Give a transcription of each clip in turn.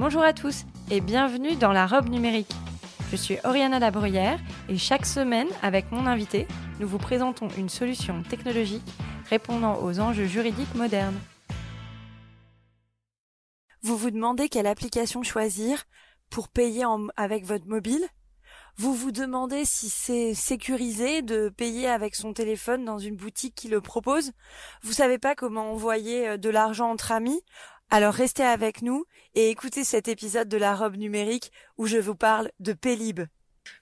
Bonjour à tous et bienvenue dans la robe numérique. Je suis Oriana Labruyère et chaque semaine, avec mon invité, nous vous présentons une solution technologique répondant aux enjeux juridiques modernes. Vous vous demandez quelle application choisir pour payer avec votre mobile? Vous vous demandez si c'est sécurisé de payer avec son téléphone dans une boutique qui le propose? Vous savez pas comment envoyer euh, de l'argent entre amis? Alors restez avec nous et écoutez cet épisode de la robe numérique où je vous parle de Pélib.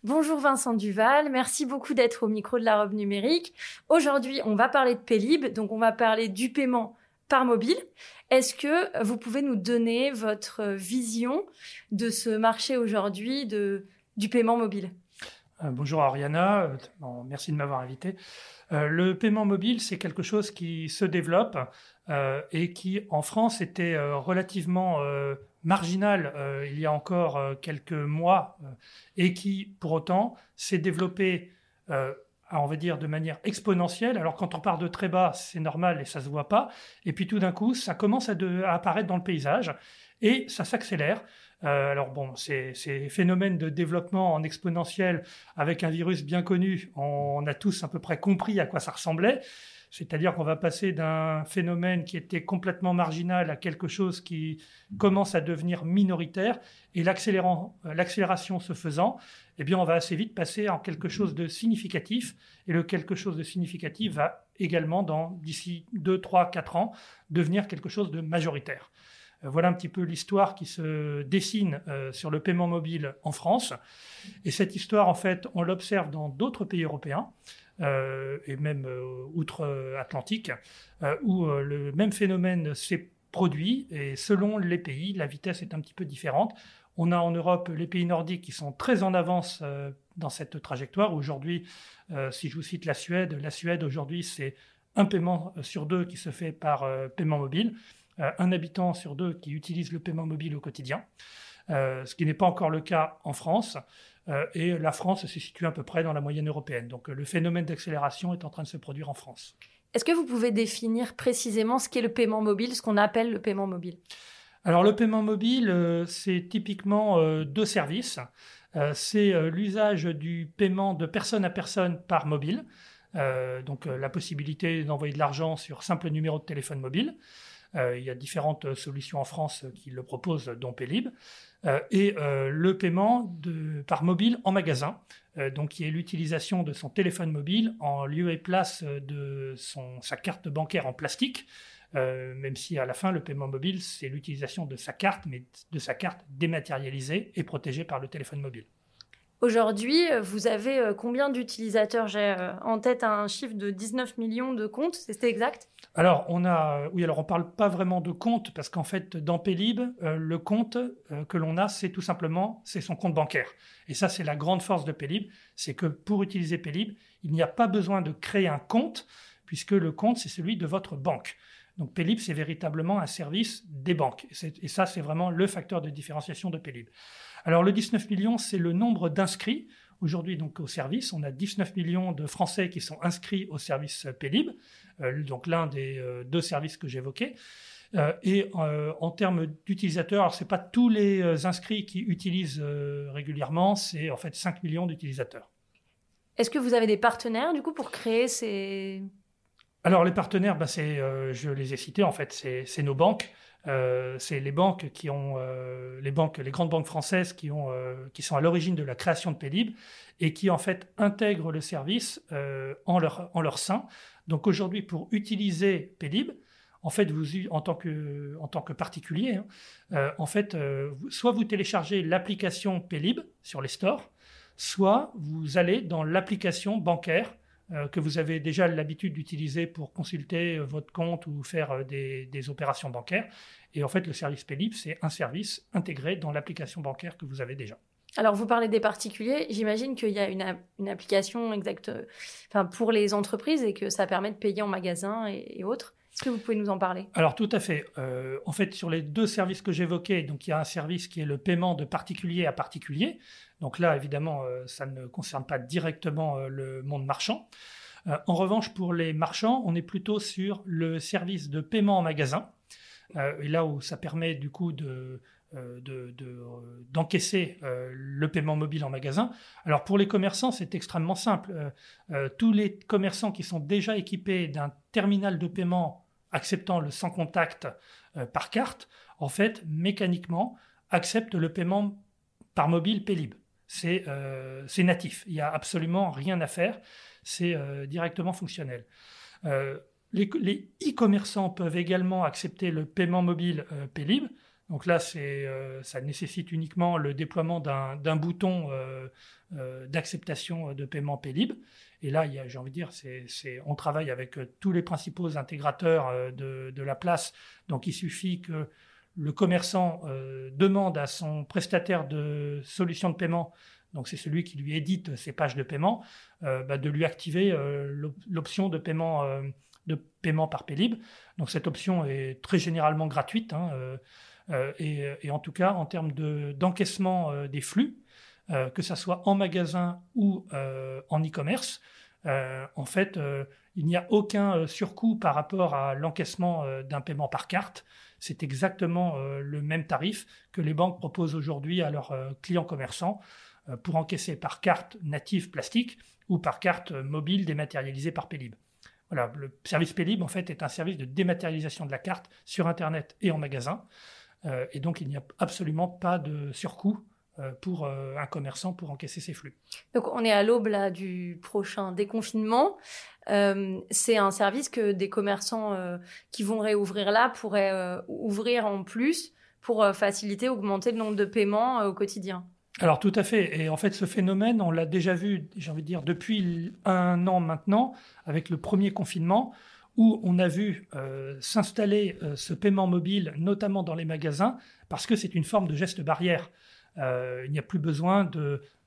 Bonjour Vincent Duval, merci beaucoup d'être au micro de la robe numérique. Aujourd'hui, on va parler de Pélib, donc on va parler du paiement par mobile. Est-ce que vous pouvez nous donner votre vision de ce marché aujourd'hui du paiement mobile? Bonjour Ariana, euh, merci de m'avoir invité. Euh, le paiement mobile, c'est quelque chose qui se développe euh, et qui, en France, était euh, relativement euh, marginal il y a encore quelques mois et qui, pour autant, s'est développé on va dire, de manière exponentielle. Alors quand on part de très bas, c'est normal et ça se voit pas. Et puis tout d'un coup, ça commence à, apparaître dans le paysage et ça s'accélère. Alors bon, ces, ces, phénomènes de développement en exponentiel avec un virus bien connu, on a tous à peu près compris à quoi ça ressemblait. C'est-à-dire qu'on va passer d'un phénomène qui était complètement marginal à quelque chose qui commence à devenir minoritaire. Et l'accélération se faisant, eh bien, on va assez vite passer en quelque chose de significatif. Et le quelque chose de significatif va également, d'ici 2, 3, 4 ans, devenir quelque chose de majoritaire. Euh, voilà un petit peu l'histoire qui se dessine euh, sur le paiement mobile en France. Et cette histoire, en fait, on l'observe dans d'autres pays européens. Euh, et même outre-Atlantique, où le même phénomène s'est produit et selon les pays, la vitesse est un petit peu différente. On a en Europe les pays nordiques qui sont très en avance dans cette trajectoire. Aujourd'hui, si je vous cite la Suède, la Suède aujourd'hui c'est un paiement sur deux qui se fait par paiement mobile, un habitant sur deux qui utilise le paiement mobile au quotidien, ce qui n'est pas encore le cas en France. Euh, et la France se situe à peu près dans la moyenne européenne. Donc euh, le phénomène d'accélération est en train de se produire en France. Est-ce que vous pouvez définir précisément ce qu'est le paiement mobile, ce qu'on appelle le paiement mobile? Alors le paiement mobile, euh, c'est typiquement deux services. c'est l'usage du paiement de personne à personne par mobile, donc la possibilité d'envoyer de l'argent sur simple numéro de téléphone mobile. Il y a différentes solutions en France qui le proposent, dont Pélib. Euh, et euh, le paiement par mobile en magasin, euh, donc qui est l'utilisation de son téléphone mobile en lieu et place de sa carte bancaire en plastique. même si à la fin, le paiement mobile, c'est l'utilisation de sa carte, mais de sa carte dématérialisée et protégée par le téléphone mobile. Aujourd'hui, vous avez combien d'utilisateurs? J'ai en tête un chiffre de 19 millions de comptes, c'était exact? Alors, on a, oui, alors on parle pas vraiment de compte parce qu'en fait, dans euh, le compte euh, que l'on a, c'est tout simplement, c'est son compte bancaire. Et ça, c'est la grande force de Pélib, c'est que pour utiliser Pélib, il n'y a pas besoin de créer un compte puisque le compte, c'est celui de votre banque. Donc Pélib, c'est véritablement un service des banques. Et, ça, c'est vraiment le facteur de différenciation de Pélib. Alors, le 19 millions, c'est le nombre d'inscrits. Aujourd'hui, donc, au service, on a 19 millions de Français qui sont inscrits au service Pélib. Euh, donc l'un des euh, deux services que j'évoquais. Euh, et en termes d'utilisateurs, ce n'est pas tous les inscrits qui utilisent régulièrement, c'est en fait 5 millions d'utilisateurs. Est-ce que vous avez des partenaires du coup pour créer ces... Alors les partenaires, ben, c'est, je les ai cités en fait, c'est nos banques. C'est les banques qui ont les banques, les grandes banques françaises qui ont, qui sont à l'origine de la création de Pélib et qui en fait intègrent le service en leur en leur sein. Donc aujourd'hui, pour utiliser Pélib, en fait, vous, en tant que, en tant que particulier, hein, euh, en fait, euh, soit vous téléchargez l'application Pélib sur les stores, soit vous allez dans l'application bancaire euh, que vous avez déjà l'habitude d'utiliser pour consulter votre compte ou faire des, des, opérations bancaires. Et en fait, le service Pélib, c'est un service intégré dans l'application bancaire que vous avez déjà. Alors, vous parlez des particuliers. J'imagine qu'il y a une, application exacte enfin, pour les entreprises et que ça permet de payer en magasin et, autres. Est-ce que vous pouvez nous en parler? Alors, tout à fait. en fait, sur les deux services que j'évoquais, donc il y a un service qui est le paiement de particulier à particulier. Donc là, évidemment, ça ne concerne pas directement le monde marchand. en revanche, pour les marchands, on est plutôt sur le service de paiement en magasin. et là où ça permet du coup de euh, d'encaisser de, euh, le paiement mobile en magasin. Alors pour les commerçants, c'est extrêmement simple. Euh, tous les commerçants qui sont déjà équipés d'un terminal de paiement acceptant le sans contact par carte, en fait, mécaniquement, acceptent le paiement par mobile Pélib. C'est natif. Il n'y a absolument rien à faire. C'est directement fonctionnel. les e-commerçants peuvent également accepter le paiement mobile Pélib. Donc là, euh, ça nécessite uniquement le déploiement d'un bouton euh, euh, d'acceptation de paiement Pélib. Et là, j'ai envie de dire, on travaille avec tous les principaux intégrateurs de, la place. Donc il suffit que le commerçant demande à son prestataire de solution de paiement, donc c'est celui qui lui édite ses pages de paiement, bah, de lui activer l'option de paiement par Pélib. Donc cette option est très généralement gratuite. Hein, euh, et, en tout cas, en termes d'encaissement euh, des flux, euh, que ce soit en magasin ou en e-commerce, en fait, il n'y a aucun surcoût par rapport à l'encaissement d'un paiement par carte. C'est exactement le même tarif que les banques proposent aujourd'hui à leurs clients commerçants pour encaisser par carte native plastique ou par carte mobile dématérialisée par Pélib. Voilà, le service Pélib en fait est un service de dématérialisation de la carte sur Internet et en magasin. Euh, et donc, il n'y a absolument pas de surcoût euh, pour euh, un commerçant pour encaisser ses flux. Donc on est à l'aube du prochain déconfinement. c'est un service que des commerçants qui vont réouvrir là pourraient ouvrir en plus pour faciliter, augmenter le nombre de paiements au quotidien. Alors tout à fait. Et en fait, ce phénomène, on l'a déjà vu, j'ai envie de dire, depuis un an maintenant, avec le premier confinement où on a vu euh, s'installer euh, ce paiement mobile, notamment dans les magasins, parce que c'est une forme de geste barrière. Euh, il n'y a plus besoin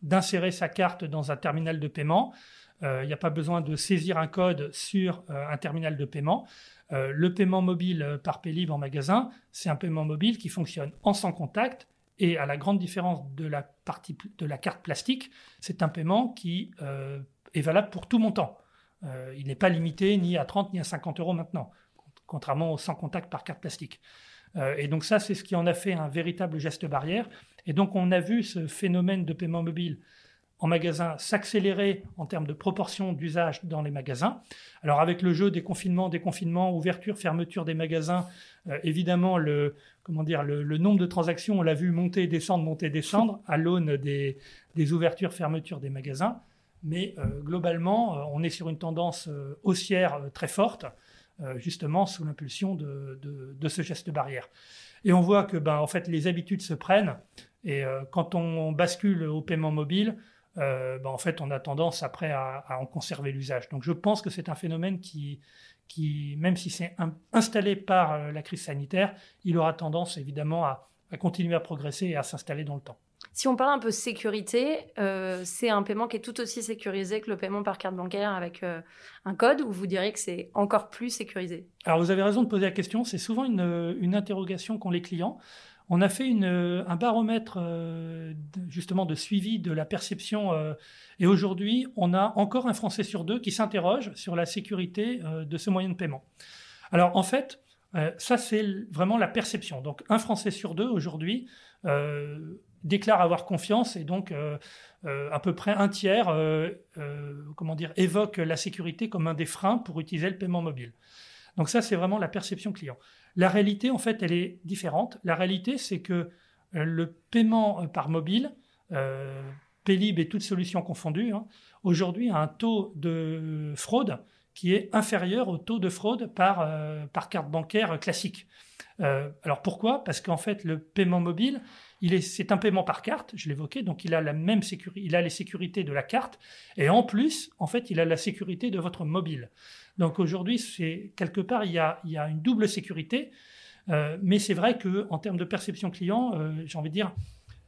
d'insérer sa carte dans un terminal de paiement. il n'y a pas besoin de saisir un code sur un terminal de paiement. le paiement mobile par Pélib en magasin, c'est un paiement mobile qui fonctionne en sans contact et à la grande différence de la, partie, de la carte plastique, c'est un paiement qui est valable pour tout montant. Euh, il n'est pas limité ni à 30 ni à 50 euros maintenant, contrairement au sans contact par carte plastique. Euh, et donc ça, c'est ce qui en a fait un véritable geste barrière. Et donc on a vu ce phénomène de paiement mobile en magasin s'accélérer en termes de proportion d'usage dans les magasins. Alors avec le jeu des confinements, déconfinements, ouverture, fermeture des magasins, euh, évidemment le comment dire le, nombre de transactions, on l'a vu monter, descendre, monter, descendre à l'aune des, des ouvertures, fermetures des magasins. Mais euh, globalement, euh, on est sur une tendance haussière très forte, justement sous l'impulsion de, ce geste barrière. Et on voit que ben, en fait, les habitudes se prennent. Et quand on bascule au paiement mobile, ben, en fait, on a tendance après à, en conserver l'usage. Donc je pense que c'est un phénomène qui, qui même si c'est installé par la crise sanitaire, il aura tendance évidemment à continuer à progresser et à s'installer dans le temps. Si on parle un peu sécurité, euh, c'est un paiement qui est tout aussi sécurisé que le paiement par carte bancaire avec euh, un code, ou vous diriez que c'est encore plus sécurisé? Alors vous avez raison de poser la question, c'est souvent une, interrogation qu'ont les clients. On a fait un baromètre euh, justement de suivi de la perception et aujourd'hui on a encore un Français sur deux qui s'interroge sur la sécurité de ce moyen de paiement. Alors en fait, ça c'est vraiment la perception. Donc un Français sur deux aujourd'hui déclare avoir confiance et donc euh, euh, à peu près un tiers euh, comment dire, évoque la sécurité comme un des freins pour utiliser le paiement mobile. Donc ça, c'est vraiment la perception client. La réalité, en fait, elle est différente. La réalité, c'est que le paiement par mobile, Pélib et toutes solutions confondues, hein, aujourd'hui a un taux de fraude qui est inférieur au taux de fraude par, par carte bancaire classique. alors pourquoi? Parce qu'en fait, le paiement mobile, c'est un paiement par carte, je l'évoquais, donc il a la même sécurité, il a les sécurités de la carte, et en plus, en fait, il a la sécurité de votre mobile. Donc aujourd'hui, c'est quelque part, il y a, une double sécurité, euh, mais c'est vrai que en termes de perception client, euh, j'ai envie de dire,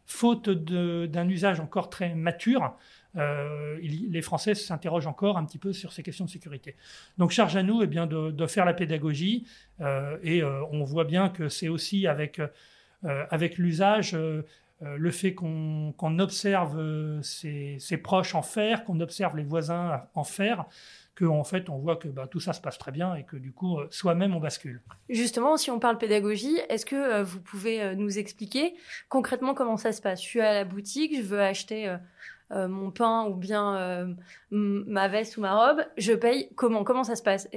faute d'un usage encore très mature, euh, les Français s'interrogent encore un petit peu sur ces questions de sécurité. Donc charge à nous eh bien, de, faire la pédagogie et on voit bien que c'est aussi avec, avec l'usage, le fait qu'on observe ses, ses, proches en faire, qu'on observe les voisins en faire, qu'en en fait on voit que bah, tout ça se passe très bien et que du coup soi-même on bascule. Justement, si on parle pédagogie, est-ce que vous pouvez nous expliquer concrètement comment ça se passe? Je suis à la boutique, je veux acheter euh, mon pain ou bien euh, ma veste ou ma robe, je paye comment Comment ça se passe?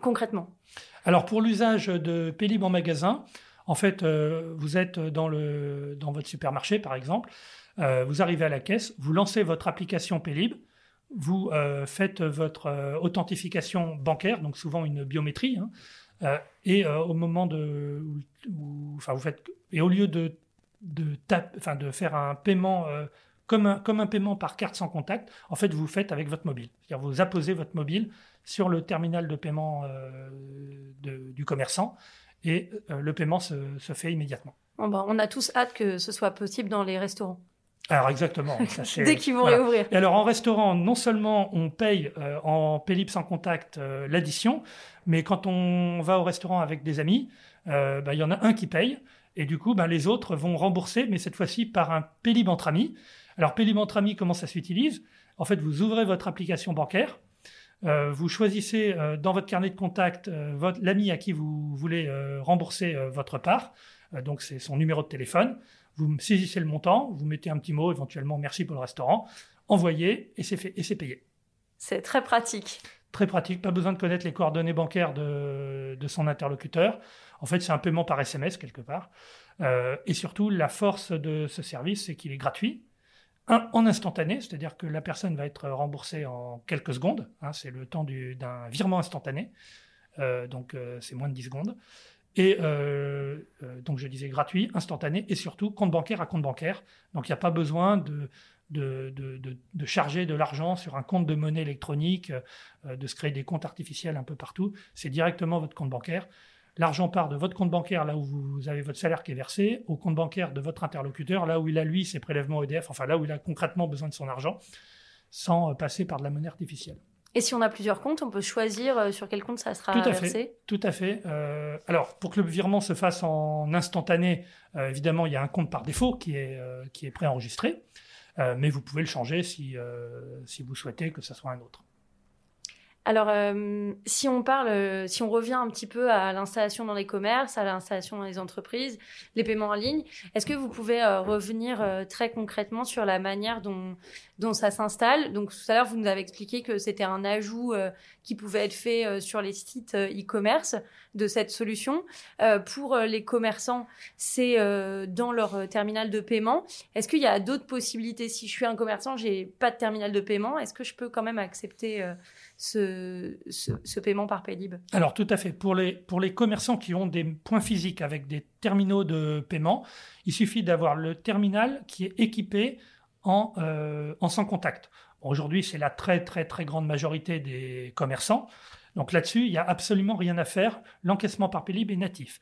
Concrètement? Alors pour l'usage de Pélib en magasin, en fait, euh, vous êtes dans, le, dans votre supermarché par exemple, vous arrivez à la caisse, vous lancez votre application Pélib, vous faites votre authentification bancaire, donc souvent une biométrie, hein, et au moment de, enfin vous faites, et au lieu de de, enfin, de faire un paiement comme un, comme un paiement par carte sans contact, en fait, vous faites avec votre mobile. C'est-à-dire vous apposez votre mobile sur le terminal de paiement euh, du commerçant et euh, le paiement se, fait immédiatement. Bah, on a tous hâte que ce soit possible dans les restaurants. Alors exactement. Dès qu'ils vont réouvrir. Et alors en restaurant, non seulement on paye euh, en Pélip sans contact l'addition, mais quand on va au restaurant avec des amis, bah, il y en a un qui paye. Et du coup, bah, les autres vont rembourser, mais cette fois-ci par un Pélib entre amis. Alors, Ami, comment ça s'utilise? En fait, vous ouvrez votre application bancaire, euh, vous choisissez euh, dans votre carnet de contact euh, l'ami à qui vous voulez rembourser votre part, donc c'est son numéro de téléphone, vous saisissez le montant, vous mettez un petit mot, éventuellement merci pour le restaurant, envoyez et c'est fait et c'est payé. C'est très pratique. Très pratique, pas besoin de connaître les coordonnées bancaires de, de son interlocuteur. En fait, c'est un paiement par SMS quelque part. et surtout, la force de ce service, c'est qu'il est gratuit en instantané, c'est-à-dire que la personne va être remboursée en quelques secondes. Hein, c'est le temps d'un virement instantané. Euh, donc, euh, c'est moins de 10 secondes. Et euh, donc, je disais gratuit, instantané et surtout compte bancaire à compte bancaire. Donc, il n'y a pas besoin de, de, de, charger de l'argent sur un compte de monnaie électronique, de se créer des comptes artificiels un peu partout. C'est directement votre compte bancaire. L'argent part de votre compte bancaire, là où vous avez votre salaire qui est versé, au compte bancaire de votre interlocuteur, là où il a, lui, ses prélèvements EDF, enfin là où il a concrètement besoin de son argent, sans euh, passer par de la monnaie artificielle. Et si on a plusieurs comptes, on peut choisir euh, sur quel compte ça sera tout à versé? Fait, Tout à fait. Euh, alors, pour que le virement se fasse en instantané, évidemment, il y a un compte par défaut qui est, qui est préenregistré, mais vous pouvez le changer si, si vous souhaitez que ce soit un autre. Alors, euh, si on parle, euh, si on revient un petit peu à l'installation dans les commerces, à l'installation dans les entreprises, les paiements en ligne, est-ce que vous pouvez euh, revenir très concrètement sur la manière dont, dont ça s'installe? Donc, tout à l'heure, vous nous avez expliqué que c'était un ajout qui pouvait être fait sur les sites e-commerce de cette solution. pour les commerçants, c'est dans leur terminal de paiement. Est-ce qu'il y a d'autres possibilités? Si je suis un commerçant, j'ai pas de terminal de paiement, est-ce que je peux quand même accepter ce, paiement par Paylib Alors tout à fait. Pour les, pour les commerçants qui ont des points physiques avec des terminaux de paiement, il suffit d'avoir le terminal qui est équipé en, euh, en sans contact. Aujourd'hui, c'est la très très très grande majorité des commerçants. Donc là-dessus, il n'y a absolument rien à faire. L'encaissement par Paylib est natif.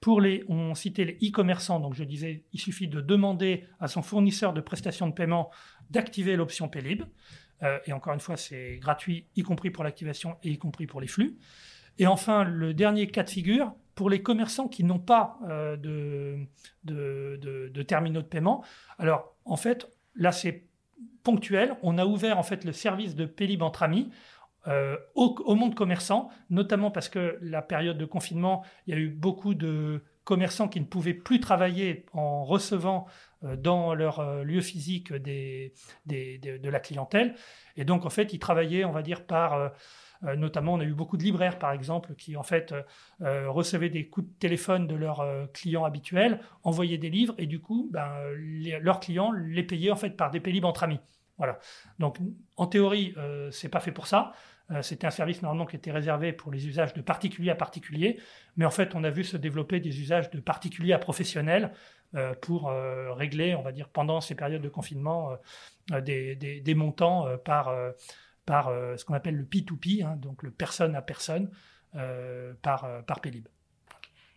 Pour les, on citait les e-commerçants, donc je disais, il suffit de demander à son fournisseur de prestations de paiement d'activer l'option Paylib. Euh, et encore une fois, c'est gratuit, y compris pour l'activation et y compris pour les flux. Et enfin, le dernier cas de figure, pour les commerçants qui n'ont pas euh, de, de, terminaux de paiement. Alors, en fait, là, c'est ponctuel. On a ouvert en fait le service de Pélib entre amis. Euh, au, monde commerçant, notamment parce que la période de confinement, il y a eu beaucoup de commerçants qui ne pouvaient plus travailler en recevant euh, dans leur euh, lieu physique de la clientèle. Et donc, en fait, ils travaillaient, on va dire, par... Euh, notamment, on a eu beaucoup de libraires, par exemple, qui en fait recevaient des coups de téléphone de leurs clients habituels, envoyaient des livres, et du coup, ben, leurs clients les payaient en fait par des pélibres entre amis. Voilà. Donc, en théorie, c'est pas fait pour ça. C'était un service normalement qui était réservé pour les usages de particulier à particulier, mais en fait, on a vu se développer des usages de particulier à professionnel euh, pour euh, régler, on va dire, pendant ces périodes de confinement, euh, des, montants par, par ce qu'on appelle le P2P, hein, donc le personne à personne, par, par Pélib.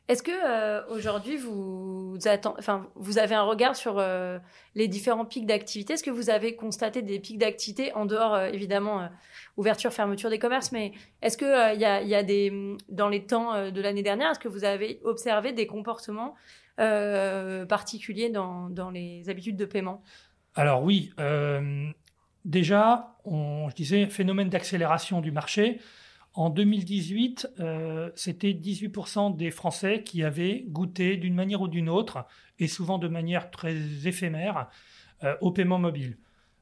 Est-ce que euh, aujourd'hui vous, avez un regard sur euh, les différents pics d'activité? Est-ce que vous avez constaté des pics d'activité en dehors euh, évidemment ouverture fermeture des commerces, mais est-ce que il y a, y, a, des dans les temps de l'année dernière, est-ce que vous avez observé des comportements particuliers dans, dans, les habitudes de paiement? Alors oui, déjà, on, je disais phénomène d'accélération du marché. En 2018, euh, c'était 18% des Français qui avaient goûté d'une manière ou d'une autre, et souvent de manière très éphémère, euh, au paiement mobile.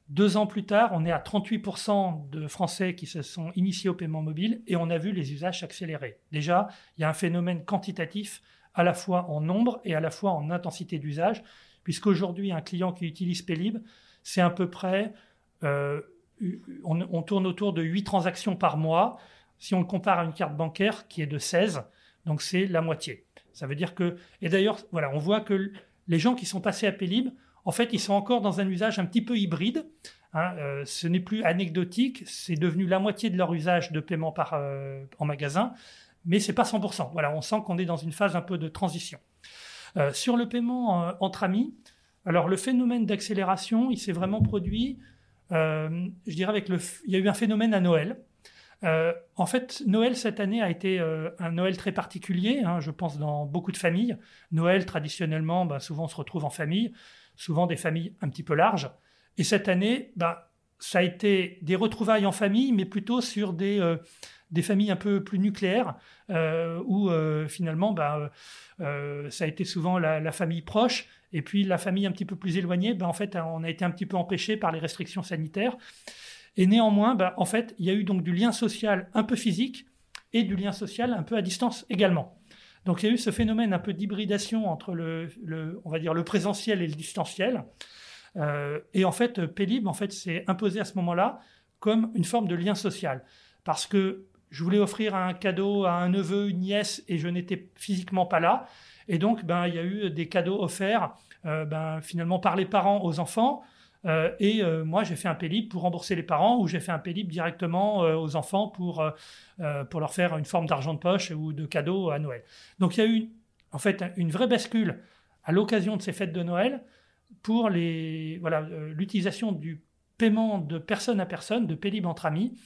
Deux ans plus tard, on est à 38% de Français qui se sont initiés au paiement mobile et on a vu les usages s'accélérer. Déjà, il y a un phénomène quantitatif à la fois en nombre et à la fois en intensité d'usage, puisqu'aujourd'hui, un client qui utilise Pélib, c'est à peu près, euh, on, on, tourne autour de 8 transactions par mois, si on le compare à une carte bancaire qui est de 16, donc c'est la moitié. Ça veut dire que, et d'ailleurs, voilà, on voit que les gens qui sont passés à Pélib, en fait, ils sont encore dans un usage un petit peu hybride. Hein, euh, ce n'est plus anecdotique, c'est devenu la moitié de leur usage de paiement euh, en magasin, mais c'est pas 100%. Voilà, on sent qu'on est dans une phase un peu de transition. Euh, sur le paiement entre amis, alors le phénomène d'accélération, il s'est vraiment produit, je dirais avec le, il y a eu un phénomène à Noël. Euh, en fait, Noël cette année a été euh, un Noël très particulier, hein, je pense, dans beaucoup de familles. Noël, traditionnellement, bah, souvent on se retrouve en famille, souvent des familles un petit peu larges. Et cette année, bah, ça a été des retrouvailles en famille, mais plutôt sur des, euh, des familles un peu plus nucléaires, où finalement, bah, ça a été souvent la, famille proche, et puis la famille un petit peu plus éloignée, en fait, on a été un petit peu empêché par les restrictions sanitaires. Et néanmoins, bah, en fait, il y a eu donc du lien social un peu physique et du lien social un peu à distance également. Donc il y a eu ce phénomène un peu d'hybridation entre le, on va dire le présentiel et le distanciel. Euh, et en fait, Pélib en fait s'est imposé à ce moment-là comme une forme de lien social, parce que je voulais offrir un cadeau à un neveu, une nièce, et je n'étais physiquement pas là. Et donc, ben, il y a eu des cadeaux offerts, euh, ben, finalement par les parents aux enfants, euh, et euh, moi, j'ai fait un pélib pour rembourser les parents ou j'ai fait un pélib directement euh, aux enfants pour, pour leur faire une forme d'argent de poche ou de cadeau à Noël. Donc il y a eu en fait une vraie bascule à l'occasion de ces fêtes de Noël pour les, voilà, l'utilisation du paiement de personne à personne, de pélib entre amis,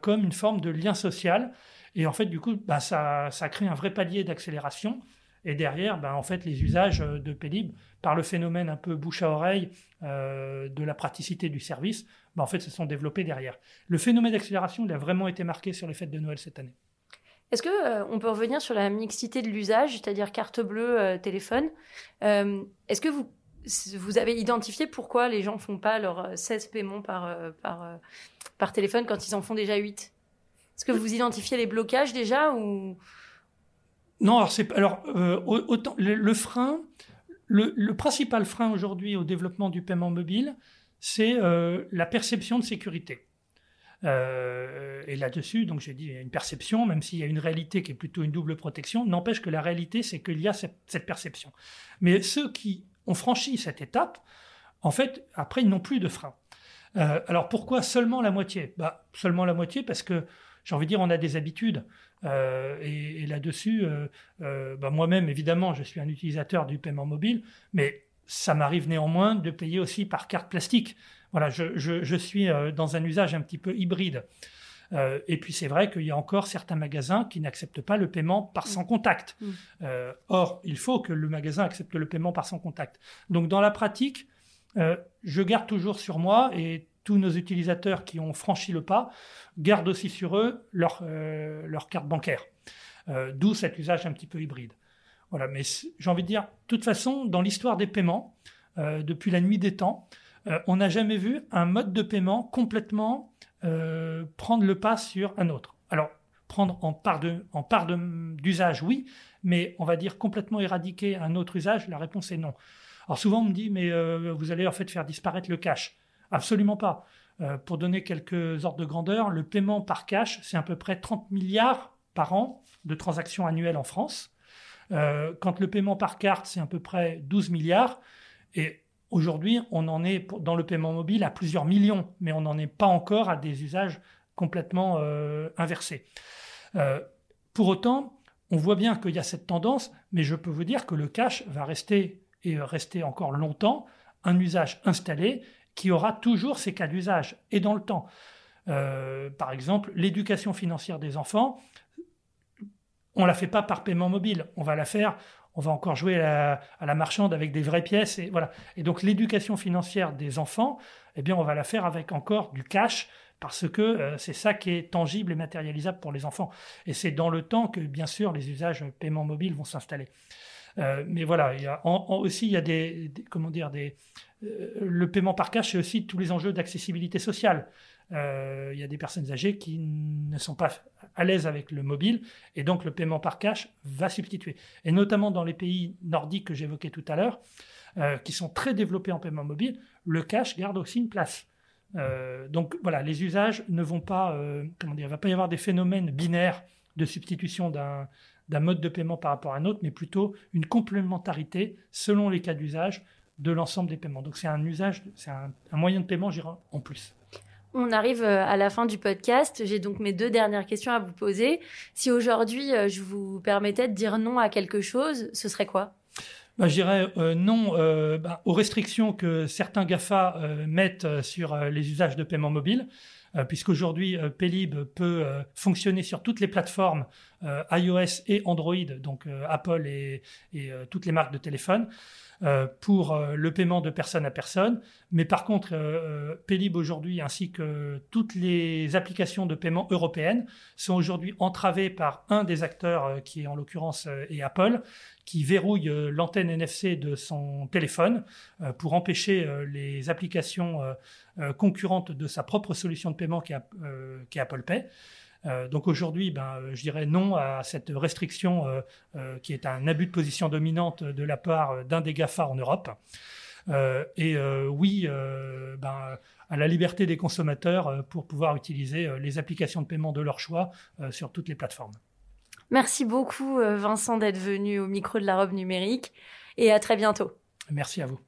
comme une forme de lien social. Et en fait, du coup, bah, ça, ça crée un vrai palier d'accélération. Et derrière, bah, en fait, les usages de Pélib par le phénomène un peu bouche à oreille euh, de la praticité du service, ben, en fait, se sont développés derrière. Le phénomène d'accélération, il a vraiment été marqué sur les fêtes de Noël cette année. Est-ce que euh, on peut revenir sur la mixité de l'usage, c'est-à-dire carte bleue, euh, téléphone Est-ce que vous vous avez identifié pourquoi les gens font pas leurs 16 paiements par, par, par téléphone quand ils en font déjà 8 Est-ce que vous identifiez les blocages déjà ou Non, alors, alors autant le, frein, le, principal frein aujourd'hui au développement du paiement mobile, c'est euh, la perception de sécurité. Euh, et là-dessus, donc j'ai dit, une perception, même s'il y a une réalité qui est plutôt une double protection, n'empêche que la réalité, c'est qu'il y a cette, perception. Mais ceux qui ont franchi cette étape, en fait, après, ils n'ont plus de frein. Euh, alors pourquoi seulement la moitié? Bah, Seulement la moitié parce que, j'ai envie de dire, on a des habitudes. Euh, et, là-dessus, euh, euh, bah, moi-même, évidemment, je suis un utilisateur du paiement mobile, mais ça m'arrive néanmoins de payer aussi par carte plastique. Voilà, je, suis dans un usage un petit peu hybride. et puis c'est vrai qu'il y a encore certains magasins qui n'acceptent pas le paiement par sans contact. Mm. or, il faut que le magasin accepte le paiement par sans contact. Donc dans la pratique, je garde toujours sur moi et tous nos utilisateurs qui ont franchi le pas gardent aussi sur eux leur, euh, carte bancaire. Euh, d'où cet usage un petit peu hybride. Voilà, mais j'ai envie de dire, de toute façon, dans l'histoire des paiements, euh, depuis la nuit des temps, on n'a jamais vu un mode de paiement complètement prendre le pas sur un autre. Alors, prendre en part de, en part d'usage, oui, mais on va dire complètement éradiquer un autre usage, la réponse est non. Alors souvent on me dit, mais vous allez en fait faire disparaître le cash. Absolument pas. Euh, pour donner quelques ordres de grandeur, le paiement par cash, c'est à peu près 30 milliards par an de transactions annuelles en France. Euh, quand le paiement par carte, c'est à peu près 12 milliards. Et aujourd'hui, on en est dans le paiement mobile à plusieurs millions, mais on n'en est pas encore à des usages complètement euh, inversés. pour autant, on voit bien qu'il y a cette tendance, mais je peux vous dire que le cash va rester et rester encore longtemps un usage installé qui aura toujours ses cas d'usage et dans le temps. Euh, par exemple, l'éducation financière des enfants, on la fait pas par paiement mobile, on va la faire, on va encore jouer à la, marchande avec des vraies pièces et voilà. Et donc l'éducation financière des enfants, eh bien on va la faire avec encore du cash parce que euh, c'est ça qui est tangible et matérialisable pour les enfants. Et c'est dans le temps que bien sûr les usages paiement mobile vont s'installer. Euh, mais voilà, il y a aussi il y a des, comment dire euh, le paiement par cash, c'est aussi tous les enjeux d'accessibilité sociale. Euh, il y a des personnes âgées qui ne sont pas à l'aise avec le mobile et donc le paiement par cash va substituer. Et notamment dans les pays nordiques que j'évoquais tout à l'heure, qui sont très développés en paiement mobile, le cash garde aussi une place. Donc voilà, les usages ne vont pas, comment dire, il ne va pas y avoir des phénomènes binaires de substitution d'un d'un mode de paiement par rapport à un autre, mais plutôt une complémentarité selon les cas d'usage de l'ensemble des paiements. Donc c'est un usage, c'est un, un, moyen de paiement, en plus. On arrive euh, à la fin du podcast. J'ai donc mes deux dernières questions à vous poser. Si aujourd'hui euh, je vous permettais de dire non à quelque chose, ce serait quoi? Bah, je dirais euh, non bah, aux restrictions que certains GAFA mettent sur les usages de paiement mobile, puisqu'aujourd'hui, Pelib peut fonctionner sur toutes les plateformes iOS et Android, donc Apple et, et toutes les marques de téléphone. Euh, pour euh, le paiement de personne à personne. Mais par contre, euh, Pélib aujourd'hui, ainsi que toutes les applications de paiement européennes, sont aujourd'hui entravées par un des acteurs, qui est en l'occurrence est Apple, qui verrouille l'antenne NFC de son téléphone pour empêcher les applications concurrentes de sa propre solution de paiement qui est Apple Pay. Euh, donc aujourd'hui, ben, euh, je dirais non à cette restriction euh, qui est un abus de position dominante de la part d'un des GAFA en Europe. et oui, ben, à la liberté des consommateurs pour pouvoir utiliser les applications de paiement de leur choix sur toutes les plateformes. Merci beaucoup Vincent d'être venu au micro de la robe numérique et à très bientôt. Merci à vous.